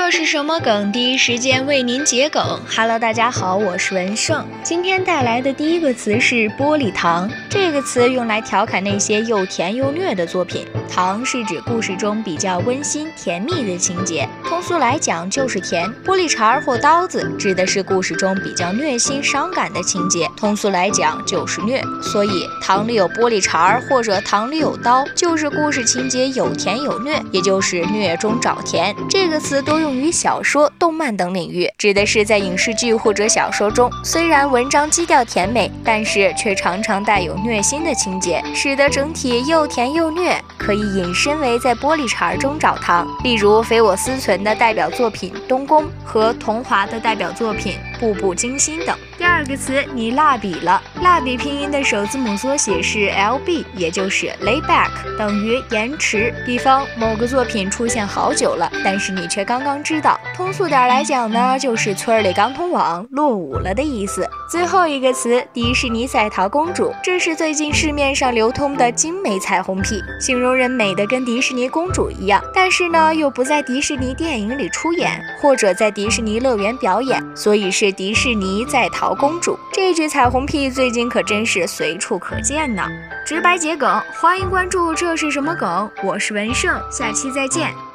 这是什么梗？第一时间为您解梗。Hello，大家好，我是文胜。今天带来的第一个词是“玻璃糖”。这个词用来调侃那些又甜又虐的作品。糖是指故事中比较温馨甜蜜的情节，通俗来讲就是甜。玻璃碴或刀子指的是故事中比较虐心伤感的情节，通俗来讲就是虐。所以糖里有玻璃碴或者糖里有刀，就是故事情节有甜有虐，也就是虐中找甜。这个词多。用用于小说、动漫等领域，指的是在影视剧或者小说中，虽然文章基调甜美，但是却常常带有虐心的情节，使得整体又甜又虐，可以引申为在玻璃碴中找糖。例如，肥我思存的代表作品《东宫》和桐华的代表作品《步步惊心》等。第二个词，你蜡笔了。蜡笔拼音的首字母缩写是 LB，也就是 lay back，等于延迟。比方某个作品出现好久了，但是你却刚刚知道。通俗点来讲呢，就是村里刚通网落伍了的意思。最后一个词，迪士尼彩桃公主，这是最近市面上流通的精美彩虹屁，形容人美的跟迪士尼公主一样，但是呢又不在迪士尼电影里出演，或者在迪士尼乐园表演，所以是迪士尼在逃。公主这句彩虹屁最近可真是随处可见呢。直白桔梗，欢迎关注。这是什么梗？我是文胜，下期再见。